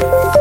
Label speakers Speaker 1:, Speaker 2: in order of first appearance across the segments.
Speaker 1: Bye.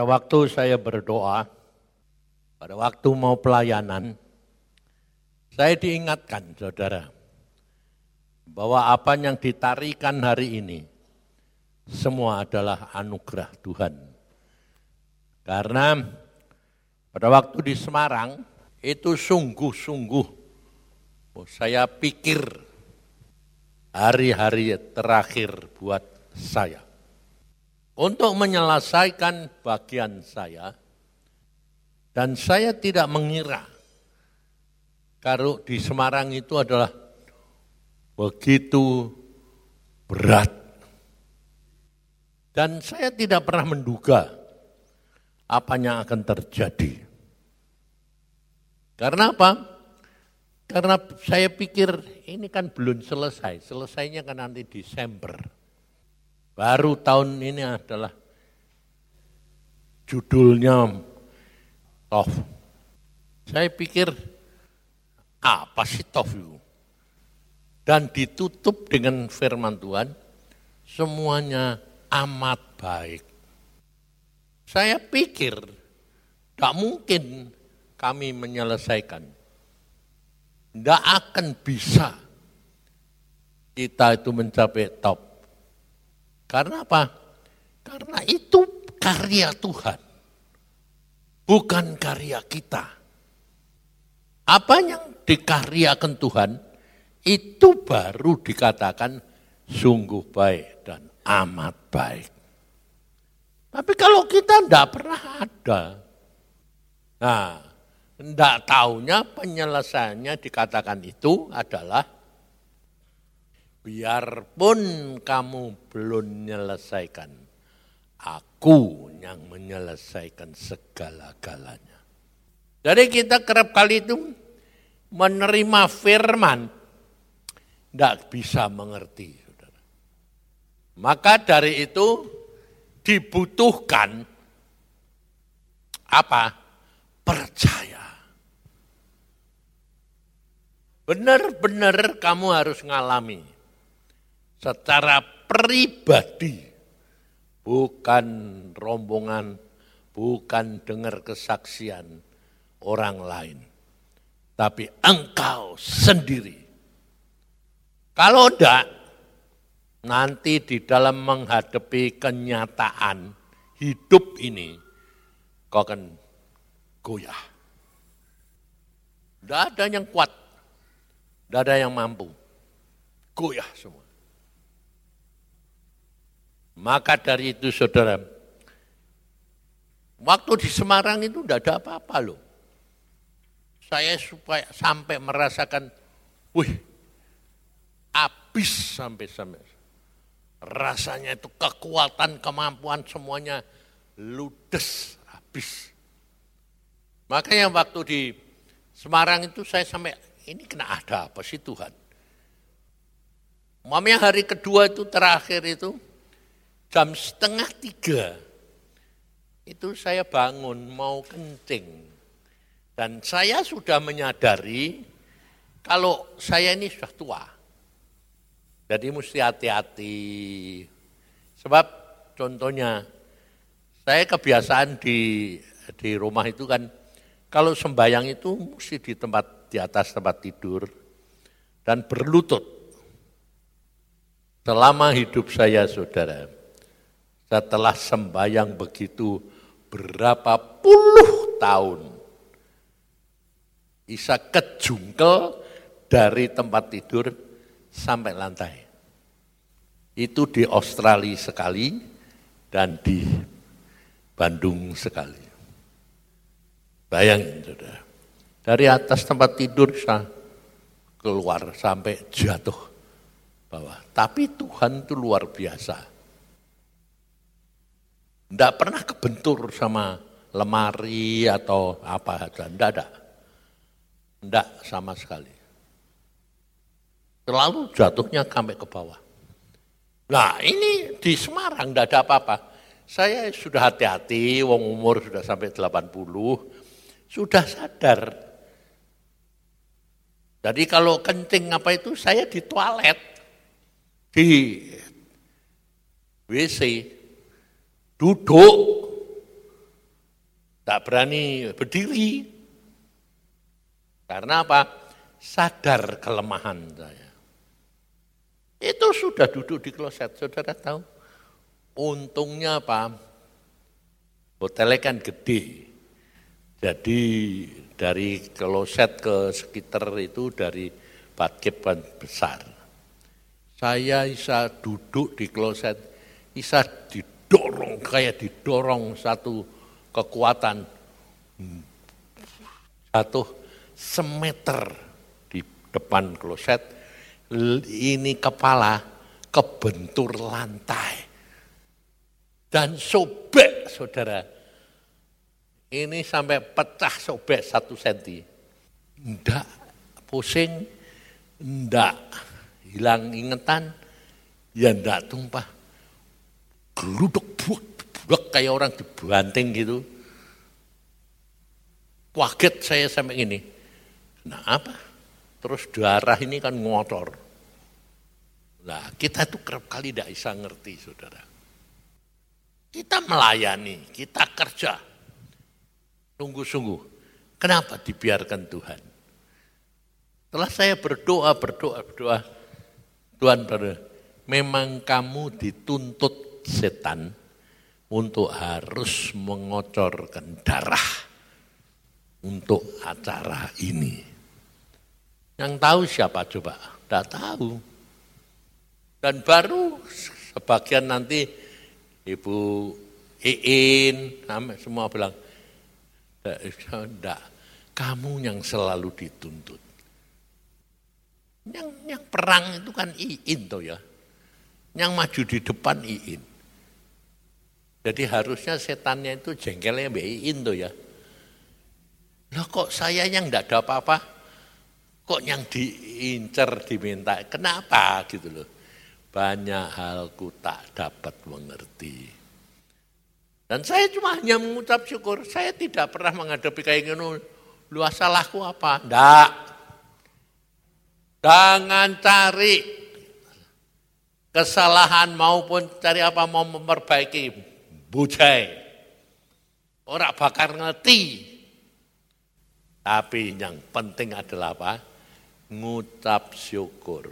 Speaker 1: Pada waktu saya berdoa, pada waktu mau pelayanan, saya diingatkan saudara, bahwa apa yang ditarikan hari ini, semua adalah anugerah Tuhan. Karena pada waktu di Semarang, itu sungguh-sungguh oh, saya pikir hari-hari terakhir buat saya untuk menyelesaikan bagian saya, dan saya tidak mengira kalau di Semarang itu adalah begitu berat. Dan saya tidak pernah menduga apa yang akan terjadi. Karena apa? Karena saya pikir ini kan belum selesai, selesainya kan nanti Desember. Baru tahun ini adalah judulnya Tof. Saya pikir apa sih Tof itu? Dan ditutup dengan firman Tuhan, semuanya amat baik. Saya pikir tak mungkin kami menyelesaikan. Tidak akan bisa kita itu mencapai top. Karena apa? Karena itu karya Tuhan. Bukan karya kita. Apa yang dikaryakan Tuhan, itu baru dikatakan sungguh baik dan amat baik. Tapi kalau kita tidak pernah ada, nah, tidak tahunya penyelesaiannya dikatakan itu adalah biarpun kamu belum menyelesaikan, aku yang menyelesaikan segala-galanya. Jadi kita kerap kali itu menerima firman, tidak bisa mengerti. Saudara. Maka dari itu dibutuhkan apa? Percaya. Benar-benar kamu harus ngalami secara pribadi, bukan rombongan, bukan dengar kesaksian orang lain, tapi engkau sendiri. Kalau enggak, nanti di dalam menghadapi kenyataan hidup ini, kau akan goyah. Tidak ada yang kuat, tidak ada yang mampu. Goyah semua. Maka dari itu saudara, waktu di Semarang itu tidak ada apa-apa loh. Saya supaya sampai merasakan, wih, habis sampai-sampai Rasanya itu kekuatan, kemampuan semuanya ludes, habis. Makanya waktu di Semarang itu saya sampai, ini kena ada apa sih Tuhan? Mamanya hari kedua itu terakhir itu, jam setengah tiga, itu saya bangun mau kencing. Dan saya sudah menyadari kalau saya ini sudah tua. Jadi mesti hati-hati. Sebab contohnya, saya kebiasaan di di rumah itu kan, kalau sembayang itu mesti di tempat di atas tempat tidur dan berlutut. Selama hidup saya, saudara, setelah sembayang begitu berapa puluh tahun, bisa kejungkel dari tempat tidur sampai lantai. Itu di Australia sekali dan di Bandung sekali. Bayangin saudara, dari atas tempat tidur saya keluar sampai jatuh bawah. Tapi Tuhan itu luar biasa. Tidak pernah kebentur sama lemari atau apa saja, tidak ada. Tidak sama sekali. Terlalu jatuhnya sampai ke bawah. Nah ini di Semarang tidak ada apa-apa. Saya sudah hati-hati, wong umur sudah sampai 80, sudah sadar. Jadi kalau kencing apa itu saya di toilet, di WC, duduk, tak berani berdiri. Karena apa? Sadar kelemahan saya. Itu sudah duduk di kloset, saudara tahu. Untungnya apa? Hotelnya kan gede. Jadi dari kloset ke sekitar itu dari batkep kan besar. Saya bisa duduk di kloset, bisa didorong, kayak didorong satu kekuatan. Jatuh semeter di depan kloset, ini kepala kebentur lantai. Dan sobek saudara. Ini sampai pecah sobek satu senti. Ndak pusing, ndak hilang ingetan, ya ndak tumpah. Geruduk buak kayak orang dibanting gitu. Waget saya sampai ini. Nah apa? Terus darah ini kan ngotor. Nah kita itu kerap kali tidak bisa ngerti saudara. Kita melayani, kita kerja. Sungguh-sungguh. Kenapa dibiarkan Tuhan? Setelah saya berdoa, berdoa, berdoa. Tuhan memang kamu dituntut setan untuk harus mengocorkan darah untuk acara ini. Yang tahu siapa coba? Tidak tahu. Dan baru sebagian nanti Ibu Iin, semua bilang, tidak, kamu yang selalu dituntut. Yang, yang perang itu kan Iin tuh ya. Yang maju di depan Iin. Jadi harusnya setannya itu jengkelnya Mbak Iin tuh ya. Loh kok saya yang tidak ada apa-apa, kok yang diincer diminta, kenapa gitu loh. Banyak hal ku tak dapat mengerti. Dan saya cuma hanya mengucap syukur, saya tidak pernah menghadapi kayak gini, luas salahku apa? Enggak. Jangan cari kesalahan maupun cari apa mau memperbaiki bujai. Orang bakar ngerti. Tapi yang penting adalah apa? Ngucap syukur.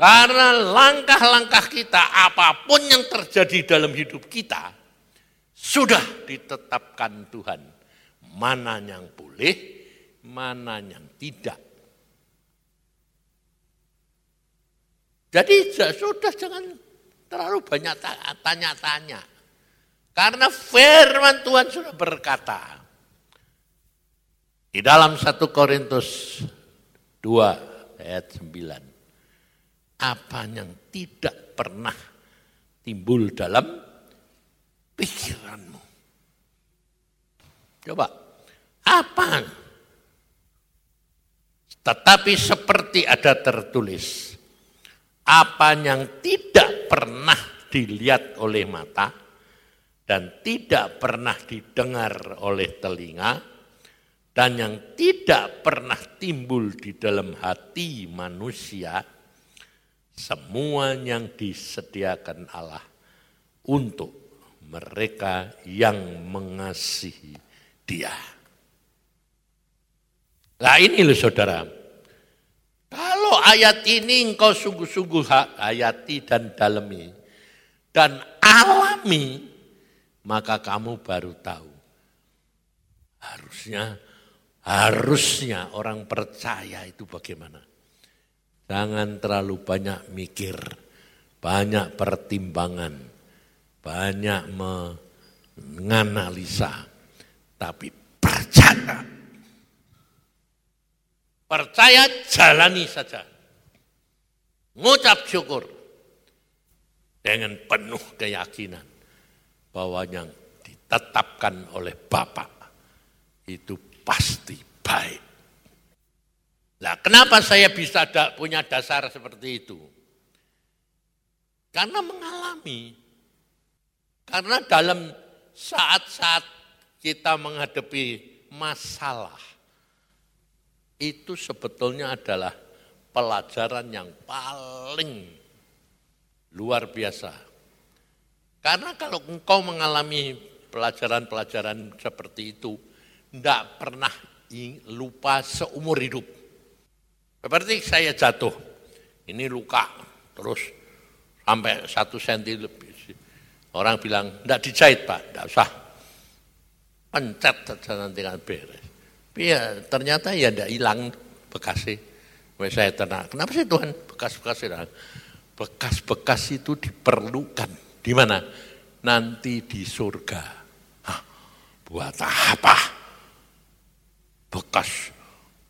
Speaker 1: Karena langkah-langkah kita, apa pun yang terjadi dalam hidup kita, sudah ditetapkan Tuhan. Mana yang boleh, mana yang tidak. Jadi sudah jangan terlalu banyak tanya-tanya. Karena firman Tuhan sudah berkata. Di dalam 1 Korintus 2 ayat 9. Apa yang tidak pernah timbul dalam pikiranmu. Coba, apa? Tetapi seperti ada tertulis, apa yang tidak pernah dilihat oleh mata dan tidak pernah didengar oleh telinga dan yang tidak pernah timbul di dalam hati manusia semua yang disediakan Allah untuk mereka yang mengasihi dia. Nah ini loh saudara, kalau ayat ini engkau sungguh-sungguh hayati dan dalami dan alami, maka kamu baru tahu. Harusnya, harusnya orang percaya itu bagaimana. Jangan terlalu banyak mikir, banyak pertimbangan, banyak menganalisa, tapi percaya Percaya jalani saja. Ngucap syukur dengan penuh keyakinan bahwa yang ditetapkan oleh Bapak itu pasti baik. Nah, kenapa saya bisa da, punya dasar seperti itu? Karena mengalami. Karena dalam saat-saat kita menghadapi masalah, itu sebetulnya adalah pelajaran yang paling luar biasa. Karena kalau engkau mengalami pelajaran-pelajaran seperti itu, tidak pernah lupa seumur hidup. Seperti saya jatuh, ini luka, terus sampai satu senti lebih. Orang bilang, tidak dijahit pak, tidak usah. Pencet saja nanti kan beres. Iya, ternyata ya tidak hilang bekasnya. Saya tenang. Kenapa sih Tuhan bekas-bekas? Bekas-bekas itu diperlukan. Di mana? Nanti di surga. Hah, buat apa? Bekas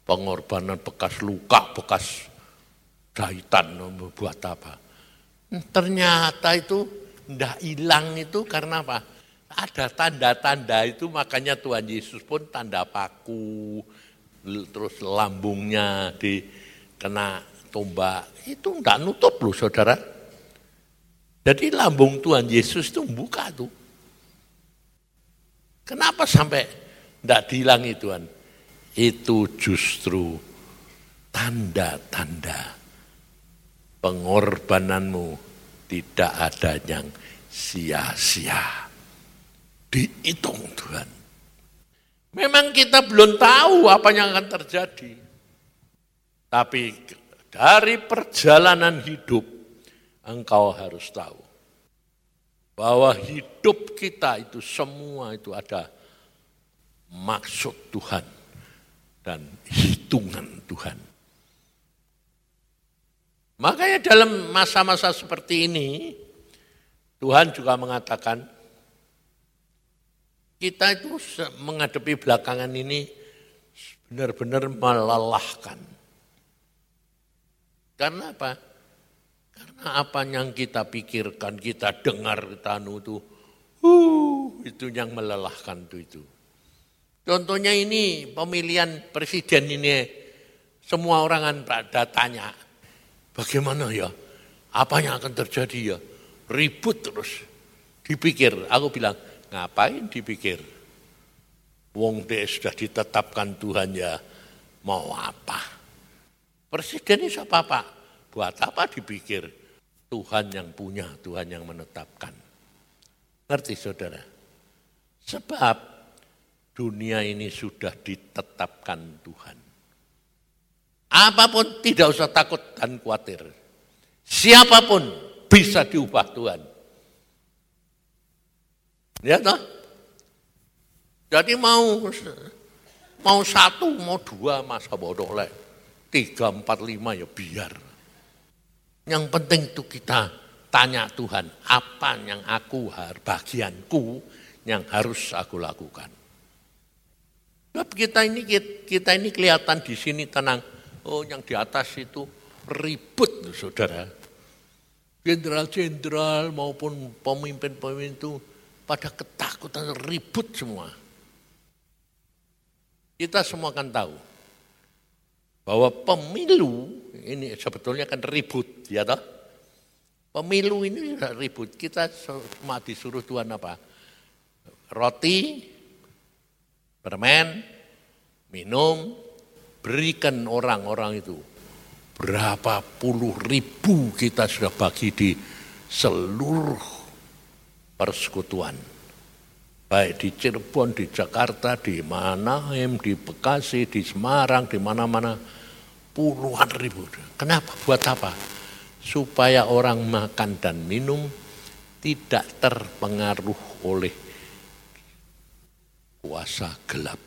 Speaker 1: pengorbanan, bekas luka, bekas jahitan, buat apa? Ternyata itu tidak hilang itu karena apa? Ada tanda-tanda itu makanya Tuhan Yesus pun tanda paku, terus lambungnya dikena tombak. Itu enggak nutup loh saudara. Jadi lambung Tuhan Yesus itu buka tuh. Kenapa sampai tidak dihilangi Tuhan? Itu justru tanda-tanda pengorbananmu tidak ada yang sia-sia. Dihitung Tuhan. Memang kita belum tahu apa yang akan terjadi. Tapi dari perjalanan hidup, engkau harus tahu bahwa hidup kita itu semua itu ada maksud Tuhan dan hitungan Tuhan. Makanya dalam masa-masa seperti ini, Tuhan juga mengatakan, kita itu menghadapi belakangan ini benar-benar melelahkan. Karena apa? Karena apa yang kita pikirkan, kita dengar, kita anu itu, uh, itu yang melelahkan itu. itu. Contohnya ini pemilihan presiden ini, semua orang kan pada tanya, bagaimana ya, apa yang akan terjadi ya, ribut terus, dipikir. Aku bilang, ngapain dipikir? Wong deh sudah ditetapkan Tuhan ya, mau apa? Presiden ini siapa Pak? Buat apa dipikir? Tuhan yang punya, Tuhan yang menetapkan. Ngerti saudara? Sebab dunia ini sudah ditetapkan Tuhan. Apa pun tidak usah takut dan khawatir. Siapa pun bisa diubah Tuhan. Ya toh? Jadi mau mau satu, mau dua, masa bodoh lek tiga, empat, lima ya biar. Yang penting itu kita tanya Tuhan, apa yang aku bagianku yang harus aku lakukan. Sebab kita ini kita ini kelihatan di sini tenang. Oh, yang di atas itu ribut, saudara. Jenderal-jenderal maupun pemimpin-pemimpin itu pada ketakutan ribut semua. Kita semua akan tahu bahwa pemilu ini sebetulnya kan ribut, ya toh? Pemilu ini ribut. Kita cuma disuruh Tuhan apa? Roti, permen, minum, berikan orang-orang itu. Berapa puluh ribu kita sudah bagi di seluruh persekutuan. Baik di Cirebon, di Jakarta, di Manahem, di Bekasi, di Semarang, di mana-mana puluhan ribu. Kenapa? Buat apa? Supaya orang makan dan minum tidak terpengaruh oleh kuasa gelap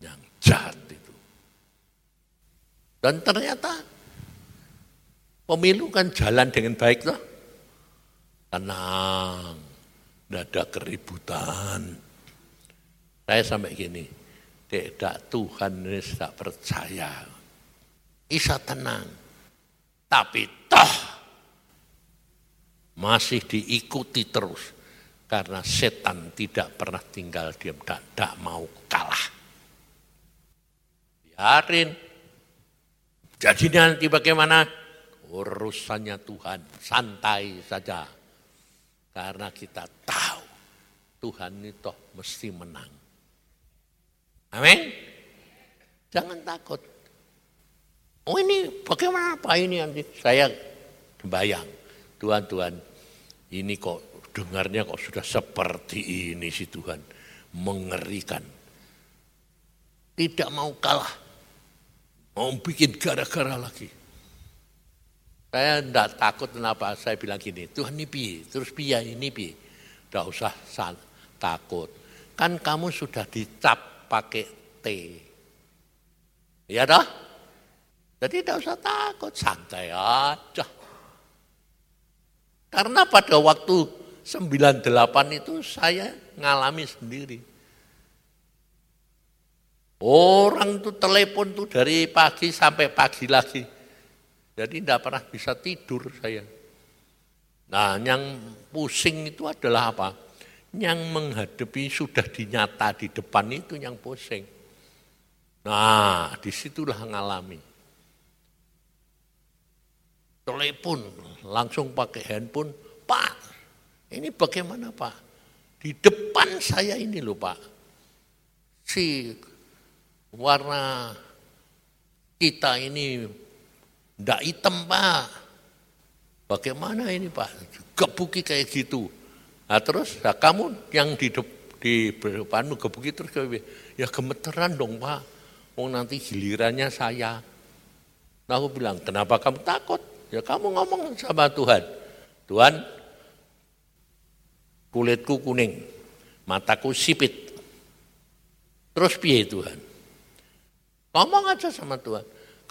Speaker 1: yang jahat itu. Dan ternyata pemilu kan jalan dengan baik loh. Tenang, tidak ada keributan. Saya sampai gini, tidak Tuhan ini tidak percaya bisa tenang. Tapi toh masih diikuti terus karena setan tidak pernah tinggal diam tidak mau kalah. Biarin. Jadi nanti bagaimana? Urusannya Tuhan, santai saja. Karena kita tahu Tuhan itu mesti menang. Amin. Jangan takut. Oh ini bagaimana apa ini nanti? Saya bayang, Tuhan Tuhan, ini kok dengarnya kok sudah seperti ini sih Tuhan, mengerikan. Tidak mau kalah, mau bikin gara-gara lagi. Saya tidak takut kenapa saya bilang gini, Tuhan ini pi, terus piya ini pi. Tidak usah takut. Kan kamu sudah dicap pakai T. Ya dah? Jadi tidak usah takut, santai aja. Karena pada waktu 98 itu saya ngalami sendiri. Orang tuh telepon tuh dari pagi sampai pagi lagi. Jadi tidak pernah bisa tidur saya. Nah yang pusing itu adalah apa? Yang menghadapi sudah dinyata di depan itu yang pusing. Nah di situlah ngalami telepon langsung pakai handphone Pak, ini bagaimana Pak? Di depan saya ini loh Pak, si warna kita ini tidak hitam Pak. Bagaimana ini Pak? Gebuki kayak gitu. Nah terus nah, kamu yang di, di depanmu gebuki terus ya gemeteran dong Pak. Mau nanti gilirannya saya. Nah aku bilang, kenapa kamu takut? Ya kamu ngomong sama Tuhan. Tuhan, kulitku kuning, mataku sipit. Terus piye Tuhan? Ngomong aja sama Tuhan.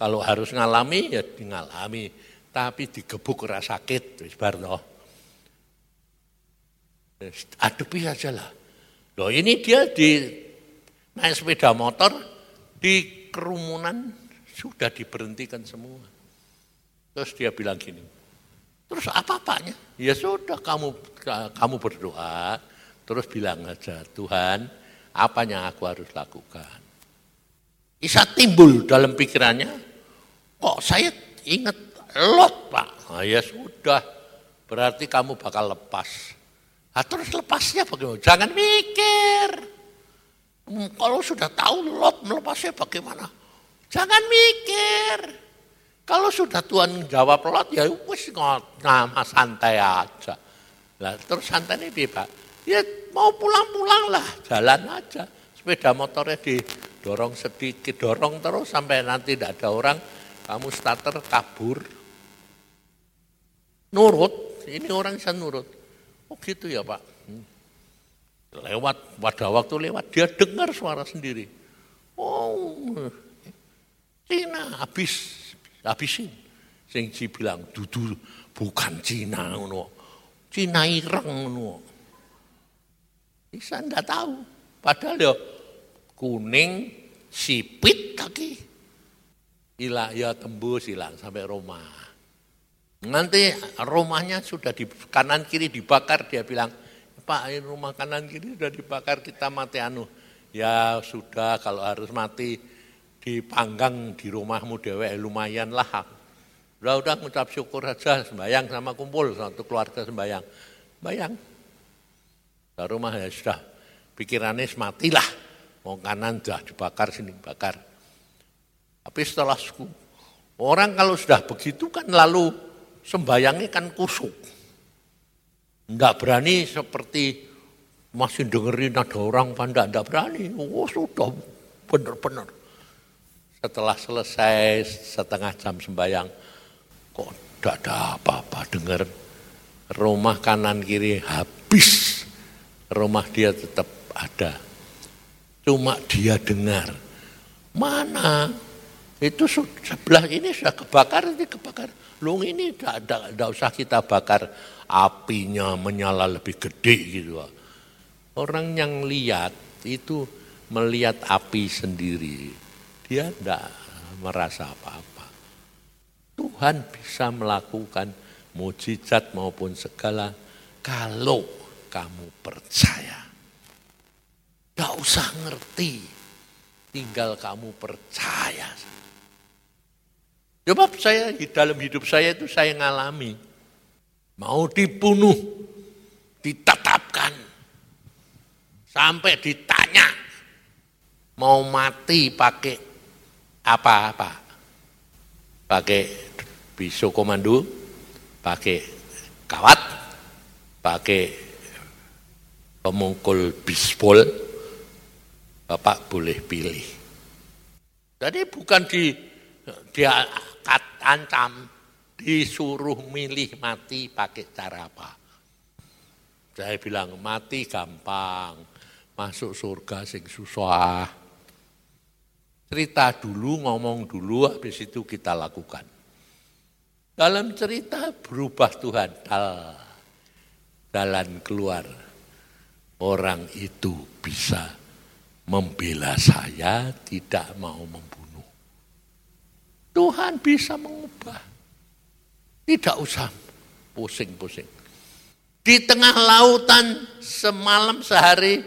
Speaker 1: Kalau harus ngalami ya ngalami, tapi digebuk rasa sakit wis bar toh. Adepi aja lah. Loh ini dia di naik sepeda motor di kerumunan sudah diberhentikan semua. Terus dia bilang gini, terus apa-apanya? Ya sudah kamu kamu berdoa, terus bilang aja Tuhan, apa yang aku harus lakukan? Isa timbul dalam pikirannya, kok saya ingat lot pak? Nah, ya sudah, berarti kamu bakal lepas. Nah, terus lepasnya bagaimana? Jangan mikir. Hmm, kalau sudah tahu lot melepasnya bagaimana? Jangan mikir. Kalau sudah Tuhan jawab lot ya wis nama santai aja. Lah terus santai ini Pak. Ya mau pulang-pulang lah, jalan aja. Sepeda motornya didorong sedikit, dorong terus sampai nanti tidak ada orang, kamu starter kabur. Nurut, ini orang bisa nurut. Oh gitu ya Pak. Hmm. Lewat, pada waktu lewat, dia dengar suara sendiri. Oh, Cina habis habisin. Sing bilang dudu bukan Cina ngono. Cina ireng ngono. Bisa ndak tahu. Padahal ya kuning sipit lagi. Ilah ya tembus hilang sampai rumah. Nanti rumahnya sudah di kanan kiri dibakar dia bilang, Pak ini rumah kanan kiri sudah dibakar kita mati anu. Ya sudah kalau harus mati dipanggang di rumahmu dewe lumayan lah. Udah udah ngucap syukur saja sembayang sama kumpul satu keluarga sembayang. Bayang. Rumah ya sudah pikirannya matilah. Mau kanan sudah dibakar sini bakar. Suku, orang kalau sudah begitu kan lalu sembayangnya kan kusuk. Enggak berani seperti masih dengerin ada orang pandang, enggak berani. Oh sudah benar-benar setelah selesai setengah jam sembahyang, kok tidak ada apa-apa dengar rumah kanan kiri habis, rumah dia tetap ada. Cuma dia dengar, mana itu sebelah ini sudah kebakar, ini kebakar. Lung ini tidak usah kita bakar, apinya menyala lebih gede gitu. Orang yang lihat itu melihat api sendiri dia tidak merasa apa-apa. Tuhan bisa melakukan mujizat maupun segala kalau kamu percaya. Tidak usah ngerti, tinggal kamu percaya. Coba saya di dalam hidup saya itu saya ngalami. Mau dibunuh, ditetapkan, sampai ditanya, mau mati pakai apa-apa. Pakai pisau komando, pakai kawat, pakai pemukul bispol, Bapak boleh pilih. Jadi bukan di dia ancam, disuruh milih mati pakai cara apa. Saya bilang mati gampang, masuk surga sing susah cerita dulu, ngomong dulu, habis itu kita lakukan. Dalam cerita berubah Tuhan, dal, jalan keluar. Orang itu bisa membela saya, tidak mau membunuh. Tuhan bisa mengubah. Tidak usah pusing-pusing. Di tengah lautan semalam sehari,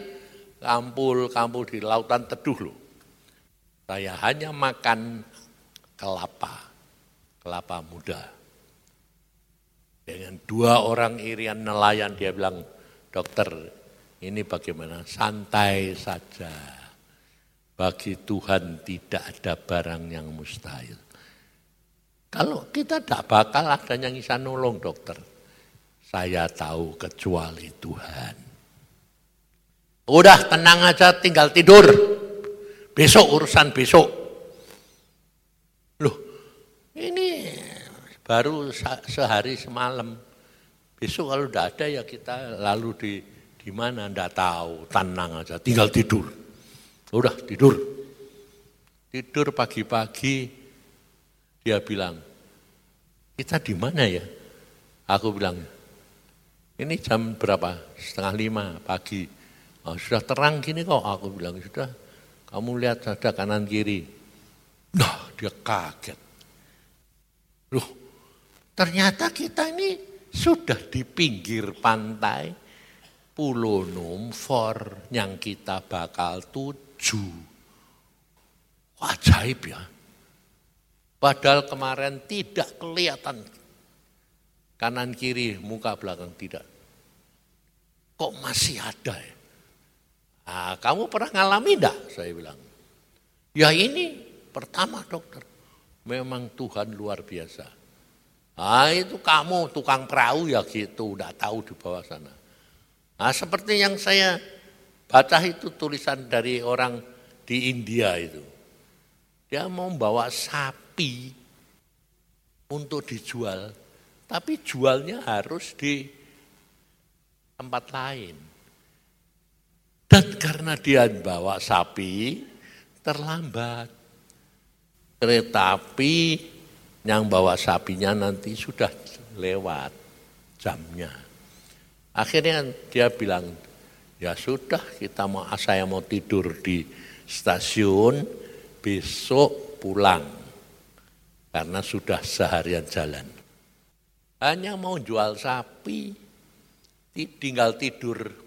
Speaker 1: kampul-kampul di lautan teduh loh. Saya hanya makan kelapa, kelapa muda. Dengan dua orang irian nelayan dia bilang, dokter ini bagaimana? Santai saja. Bagi Tuhan tidak ada barang yang mustahil. Kalau kita tidak bakal ada yang bisa nolong dokter. Saya tahu kecuali Tuhan. Udah tenang aja tinggal tidur. Besok urusan besok. Loh, ini baru sehari semalam. Besok kalau tidak ada ya kita lalu di di mana ndak tahu, tenang aja, tinggal tidur. Udah tidur. Tidur pagi-pagi dia bilang, "Kita di mana ya?" Aku bilang, "Ini jam berapa? Setengah lima pagi." Oh, sudah terang gini kok, aku bilang, "Sudah, kamu lihat saja kanan kiri. Nah, dia kaget. Loh, ternyata kita ini sudah di pinggir pantai Pulau Numfor yang kita bakal tuju. Ajaib ya. Padahal kemarin tidak kelihatan kanan kiri muka belakang tidak. Kok masih ada ya? Nah, kamu pernah ngalami enggak? Saya bilang. Ya ini pertama dokter. Memang Tuhan luar biasa. Ah itu kamu tukang perahu ya gitu, udah tahu di bawah sana. Nah seperti yang saya baca itu tulisan dari orang di India itu. Dia mau bawa sapi untuk dijual, tapi jualnya harus di tempat lain. Dan karena dia bawa sapi, terlambat. Kereta api yang bawa sapinya nanti sudah lewat jamnya. Akhirnya dia bilang, ya sudah kita mau saya mau tidur di stasiun, besok pulang. Karena sudah seharian jalan. Hanya mau jual sapi, tinggal tidur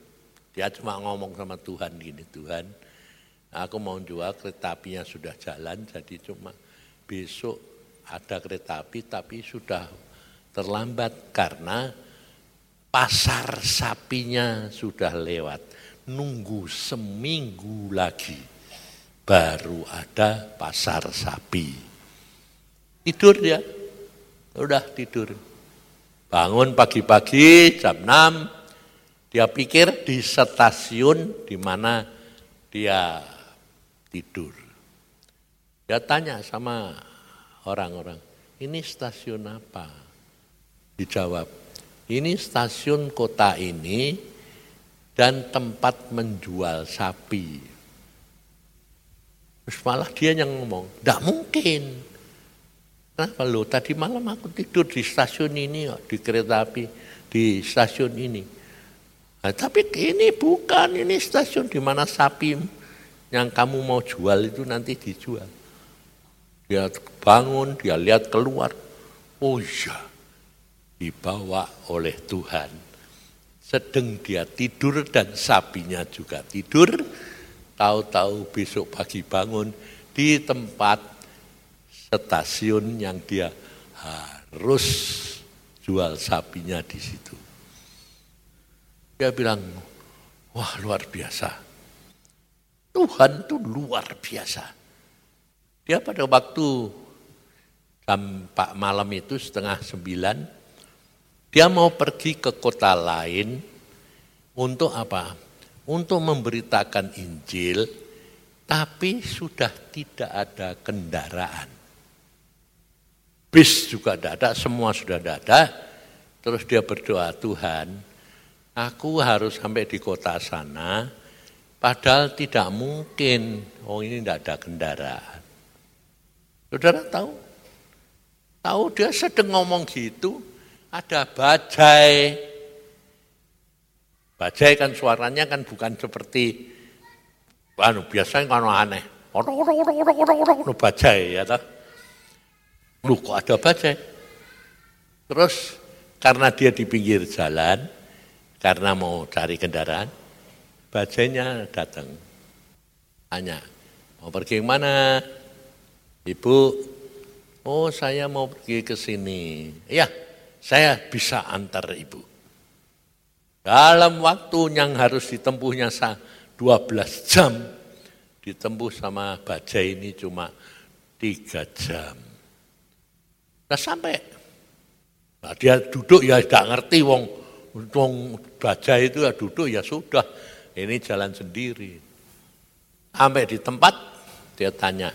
Speaker 1: dia cuma ngomong sama Tuhan gini, Tuhan aku mau jual kereta apinya sudah jalan jadi cuma besok ada kereta api tapi sudah terlambat karena pasar sapinya sudah lewat. Nunggu seminggu lagi baru ada pasar sapi. Tidur dia, udah tidur. Bangun pagi-pagi jam 6, dia pikir di stasiun di mana dia tidur. Dia tanya sama orang-orang, ini stasiun apa? Dijawab, ini stasiun kota ini dan tempat menjual sapi. Terus malah dia yang ngomong, tidak mungkin. Kenapa lo? Tadi malam aku tidur di stasiun ini, di kereta api, di stasiun ini. Nah, tapi ini bukan, ini stasiun di mana sapi yang kamu mau jual itu nanti dijual. Dia bangun, dia lihat keluar. Oh iya, dibawa oleh Tuhan. Sedang dia tidur dan sapinya juga tidur. Tahu-tahu besok pagi bangun di tempat stasiun yang dia harus jual sapinya di situ. Dia bilang, wah luar biasa. Tuhan itu luar biasa. Dia pada waktu jam pak malam itu setengah sembilan, dia mau pergi ke kota lain untuk apa? Untuk memberitakan Injil, tapi sudah tidak ada kendaraan. Bis juga tidak ada, semua sudah tidak ada. Terus dia berdoa, Tuhan, Aku harus sampai di kota sana, padahal tidak mungkin. Oh ini tidak ada kendaraan. Saudara tahu? Tahu dia sedang ngomong gitu, ada bajai. Bajai kan suaranya kan bukan seperti anu biasanya kan aneh. Bajai ya toh. Lu kok ada bajai? Terus karena dia di pinggir jalan, karena mau cari kendaraan, bajainya datang. Tanya, mau pergi mana? Ibu, oh saya mau pergi ke sini. Iya, saya bisa antar ibu. Dalam waktu yang harus ditempuhnya 12 jam, ditempuh sama bajai ini cuma tiga jam. Nah sampai, nah, dia duduk ya tidak ngerti wong, wong bajai itu ya duduk ya sudah, ini jalan sendiri. Sampai di tempat dia tanya,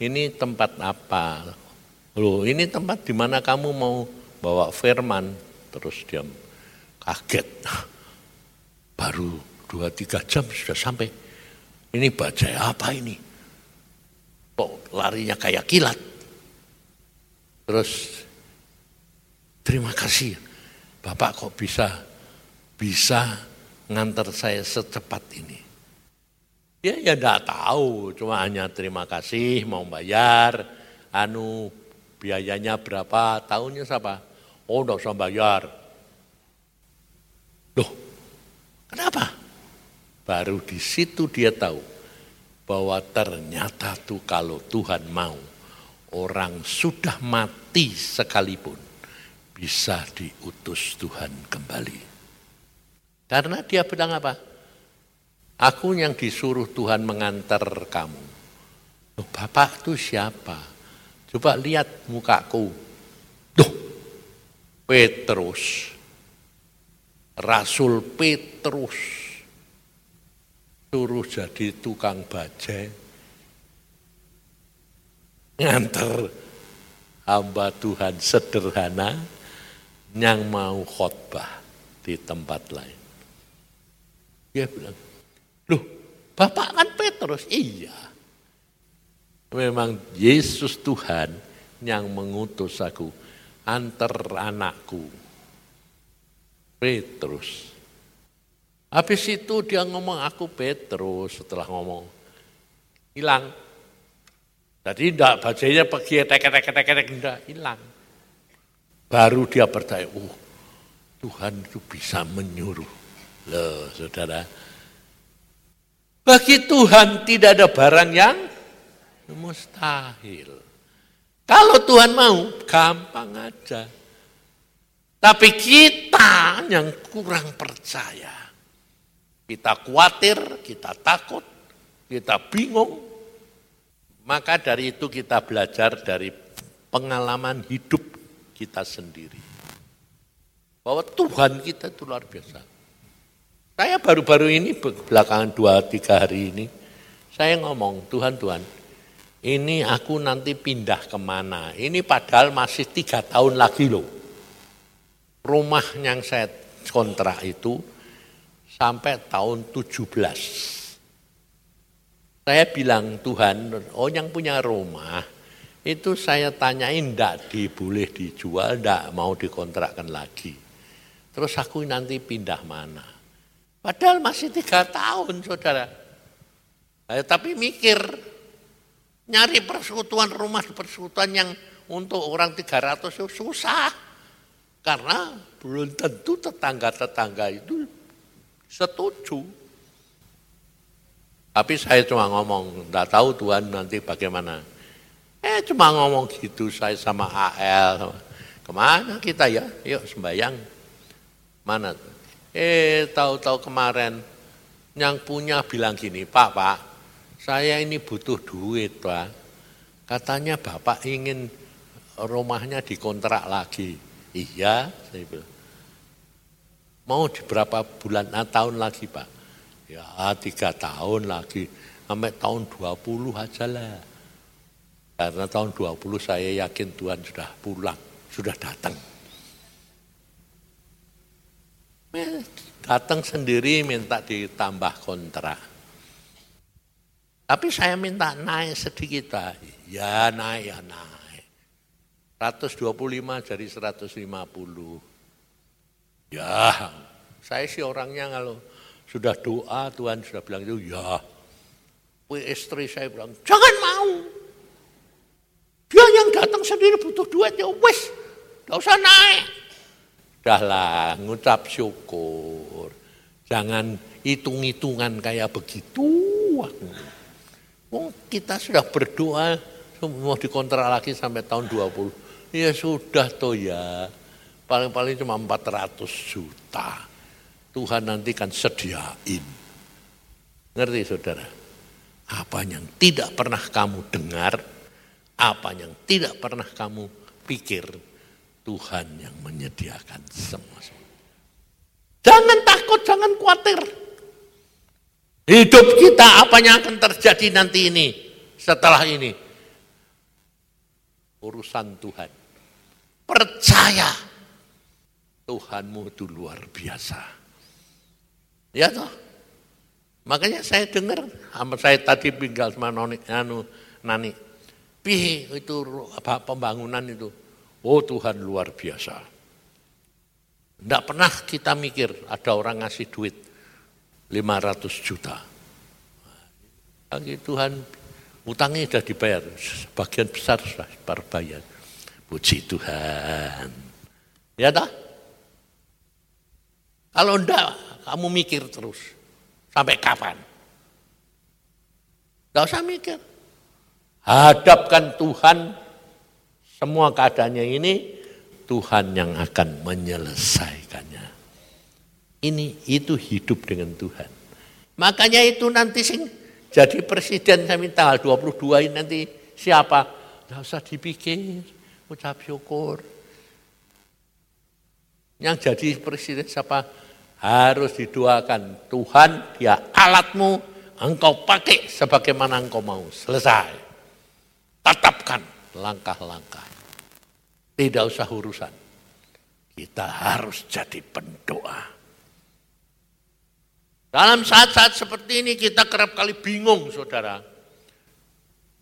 Speaker 1: ini tempat apa? Loh ini tempat di mana kamu mau bawa firman? Terus dia kaget. Baru dua tiga jam sudah sampai. Ini bajai apa ini? Kok larinya kayak kilat? Terus terima kasih. Bapak kok bisa bisa ngantar saya secepat ini. Ya ya enggak tahu, cuma hanya terima kasih mau bayar, anu biayanya berapa, tahunnya siapa? Oh enggak usah bayar. Loh, kenapa? Baru di situ dia tahu bahwa ternyata tuh kalau Tuhan mau, orang sudah mati sekalipun bisa diutus Tuhan kembali. Karena dia bilang apa? Aku yang disuruh Tuhan mengantar kamu. Loh, Bapak itu siapa? Coba lihat mukaku. Duh, Petrus. Rasul Petrus. Suruh jadi tukang bajai. Ngantar hamba Tuhan sederhana yang mau khotbah di tempat lain. Dia bilang, Loh, Bapak kan Petrus. Iya. Memang Yesus Tuhan yang mengutus aku antar anakku. Petrus. Habis itu dia ngomong aku Petrus setelah ngomong. Hilang. Jadi enggak bajanya pergi tek tek tek tek enggak hilang. Baru dia percaya, oh Tuhan itu bisa menyuruh. Loh saudara, bagi Tuhan tidak ada barang yang mustahil. Kalau Tuhan mau, gampang aja. Tapi kita yang kurang percaya. Kita khawatir, kita takut, kita bingung. Maka dari itu kita belajar dari pengalaman hidup kita sendiri. Bahwa Tuhan kita itu luar biasa. Saya baru-baru ini belakangan dua tiga hari ini, saya ngomong, Tuhan Tuhan, ini aku nanti pindah ke mana? Ini padahal masih tiga tahun lagi loh. Rumah yang saya kontrak itu sampai tahun 17. Saya bilang Tuhan, oh yang punya rumah, itu saya tanyain enggak diboleh dijual, enggak mau dikontrakkan lagi. Terus aku nanti pindah mana? Padahal masih tiga tahun saudara. Eh, tapi mikir, nyari persekutuan rumah persekutuan yang untuk orang 300 itu susah. Karena belum tentu tetangga-tetangga itu setuju. Tapi saya cuma ngomong, enggak tahu Tuhan nanti bagaimana. Eh cuma ngomong gitu saya sama AL. Ke mana kita ya? Yuk sembayang. Mana? Eh tahu-tahu kemarin yang punya bilang gini, Pak, Pak, saya ini butuh duit, Pak. Katanya Bapak ingin rumahnya dikontrak lagi. Iya, saya bilang. Mau di berapa bulan, nah, tahun lagi, Pak? Ya, tiga tahun lagi. Sampai tahun 20 aja lah. Karena tahun 20 saya yakin Tuhan sudah pulang, sudah datang. Datang sendiri minta ditambah kontrak. Tapi saya minta naik sedikit Pak. Ya naik, ya naik. 125 jadi 150. Ya, saya sih orangnya kalau sudah doa Tuhan sudah bilang itu ya. Istri saya bilang, jangan mau. Dia yang datang sendiri butuh duit ya wes, gak usah naik. Udahlah, ngucap syukur. Jangan hitung-hitungan kayak begitu. Oh, kita sudah berdoa mau dikontrak lagi sampai tahun 20. Ya sudah toh ya. paling-paling cuma 400 juta. Tuhan nanti kan sediain. Ngerti saudara? Apa yang tidak pernah kamu dengar, apa yang tidak pernah kamu pikir, Tuhan yang menyediakan semua. Jangan takut, jangan khawatir. Hidup kita apa yang akan terjadi nanti ini, setelah ini. Urusan Tuhan. Percaya Tuhanmu itu luar biasa. Ya toh? Makanya saya dengar, saya tadi tinggal sama noni, anu, nani. Pi itu apa pembangunan itu. Oh Tuhan luar biasa. Tidak pernah kita mikir ada orang ngasih duit 500 juta. Bagi Tuhan utangnya sudah dibayar, sebagian besar sudah berbayar. Puji Tuhan. Ya tak? Kalau enggak, kamu mikir terus. Sampai kapan? Tidak usah mikir. Hadapkan Tuhan, semua keadaannya ini, Tuhan yang akan menyelesaikannya. Ini, itu hidup dengan Tuhan. Makanya itu nanti sing jadi presiden saya minta tanggal 22 ini nanti siapa? Tidak usah dipikir, ucap syukur. Yang jadi presiden siapa? Harus didoakan Tuhan dia alatmu, engkau pakai sebagaimana engkau mau. Selesai. Tetapkan langkah-langkah. Tidak usah urusan. Kita harus jadi pendoa. Dalam saat-saat seperti ini kita kerap kali bingung saudara.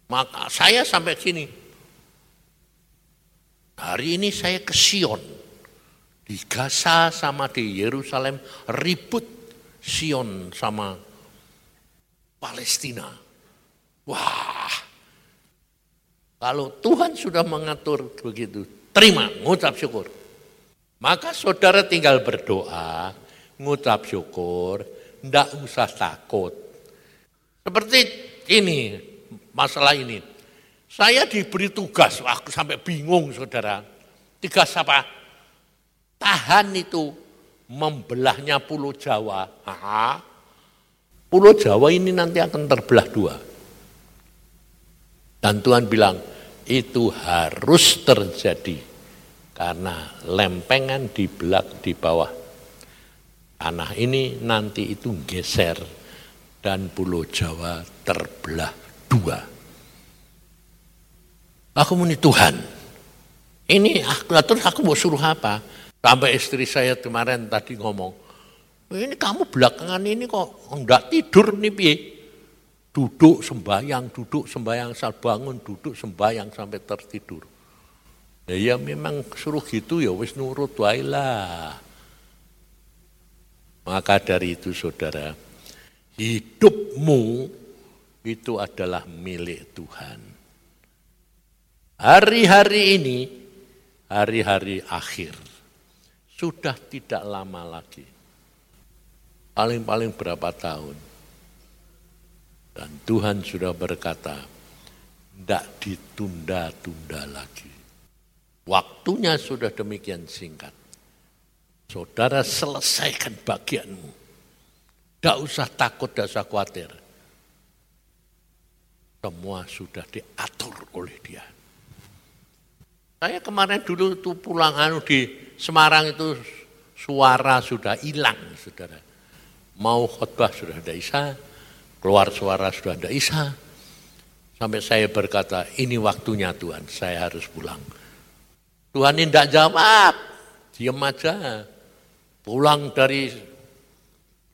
Speaker 1: Maka saya sampai sini. Hari ini saya ke Sion di Gaza sama di Yerusalem ribut Sion sama Palestina. Wah, kalau Tuhan sudah mengatur begitu, terima, ngucap syukur. Maka saudara tinggal berdoa, ngucap syukur, ndak usah takut. Seperti ini, masalah ini. Saya diberi tugas, aku sampai bingung saudara. Tugas apa? Tahan itu membelahnya pulau Jawa. Aha. Pulau Jawa ini nanti akan terbelah dua. Dan Tuhan bilang, itu harus terjadi. Karena lempengan di belak di bawah tanah ini nanti itu geser dan pulau Jawa terbelah dua. Aku muni Tuhan, ini aku terus aku mau suruh apa? Sampai istri saya kemarin tadi ngomong, ini kamu belakangan ini kok enggak tidur nih piye? Duduk sembayang, duduk sembayang, saat bangun, duduk sembayang sampai tertidur. Ya, ya memang suruh gitu ya wis nurut wae lah. Maka dari itu saudara, hidupmu itu adalah milik Tuhan. Hari-hari ini, hari-hari akhir. Sudah tidak lama lagi. Paling-paling berapa tahun. Dan Tuhan sudah berkata, tidak ditunda-tunda lagi. Waktunya sudah demikian singkat. Saudara selesaikan bagianmu. Tidak usah takut, tidak usah khawatir. Semua sudah diatur oleh dia. Saya kemarin dulu tuh pulang anu di Semarang itu suara sudah hilang, saudara. Mau khotbah sudah ada isa, keluar suara sudah ada isa. Sampai saya berkata, ini waktunya Tuhan, saya harus pulang. Tuhan ini tidak jawab, diam aja. Pulang dari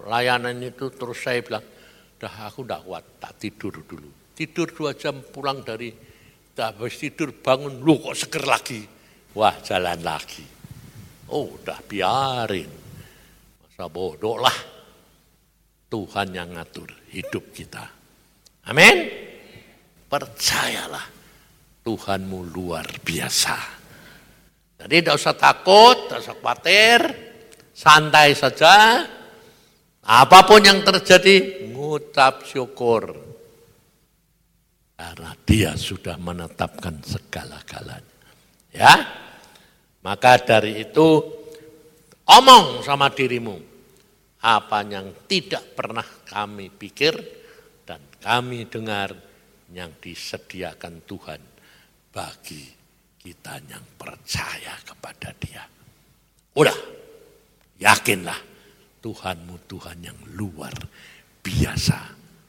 Speaker 1: layanan itu terus saya bilang, dah aku tidak kuat, tak tidur dulu. Tidur dua jam pulang dari, tak habis tidur bangun, lu kok seger lagi. Wah jalan lagi. Oh, udah biarin. Masa bodoh lah. Tuhan yang ngatur hidup kita. Amin. Percayalah. Tuhanmu luar biasa. Jadi tidak usah takut, tidak usah khawatir. Santai saja. Apa pun yang terjadi, ngucap syukur. Karena dia sudah menetapkan segala-galanya. Ya, Maka dari itu omong sama dirimu apa yang tidak pernah kami pikir dan kami dengar yang disediakan Tuhan bagi kita yang percaya kepada dia. Udah, yakinlah Tuhanmu Tuhan yang luar biasa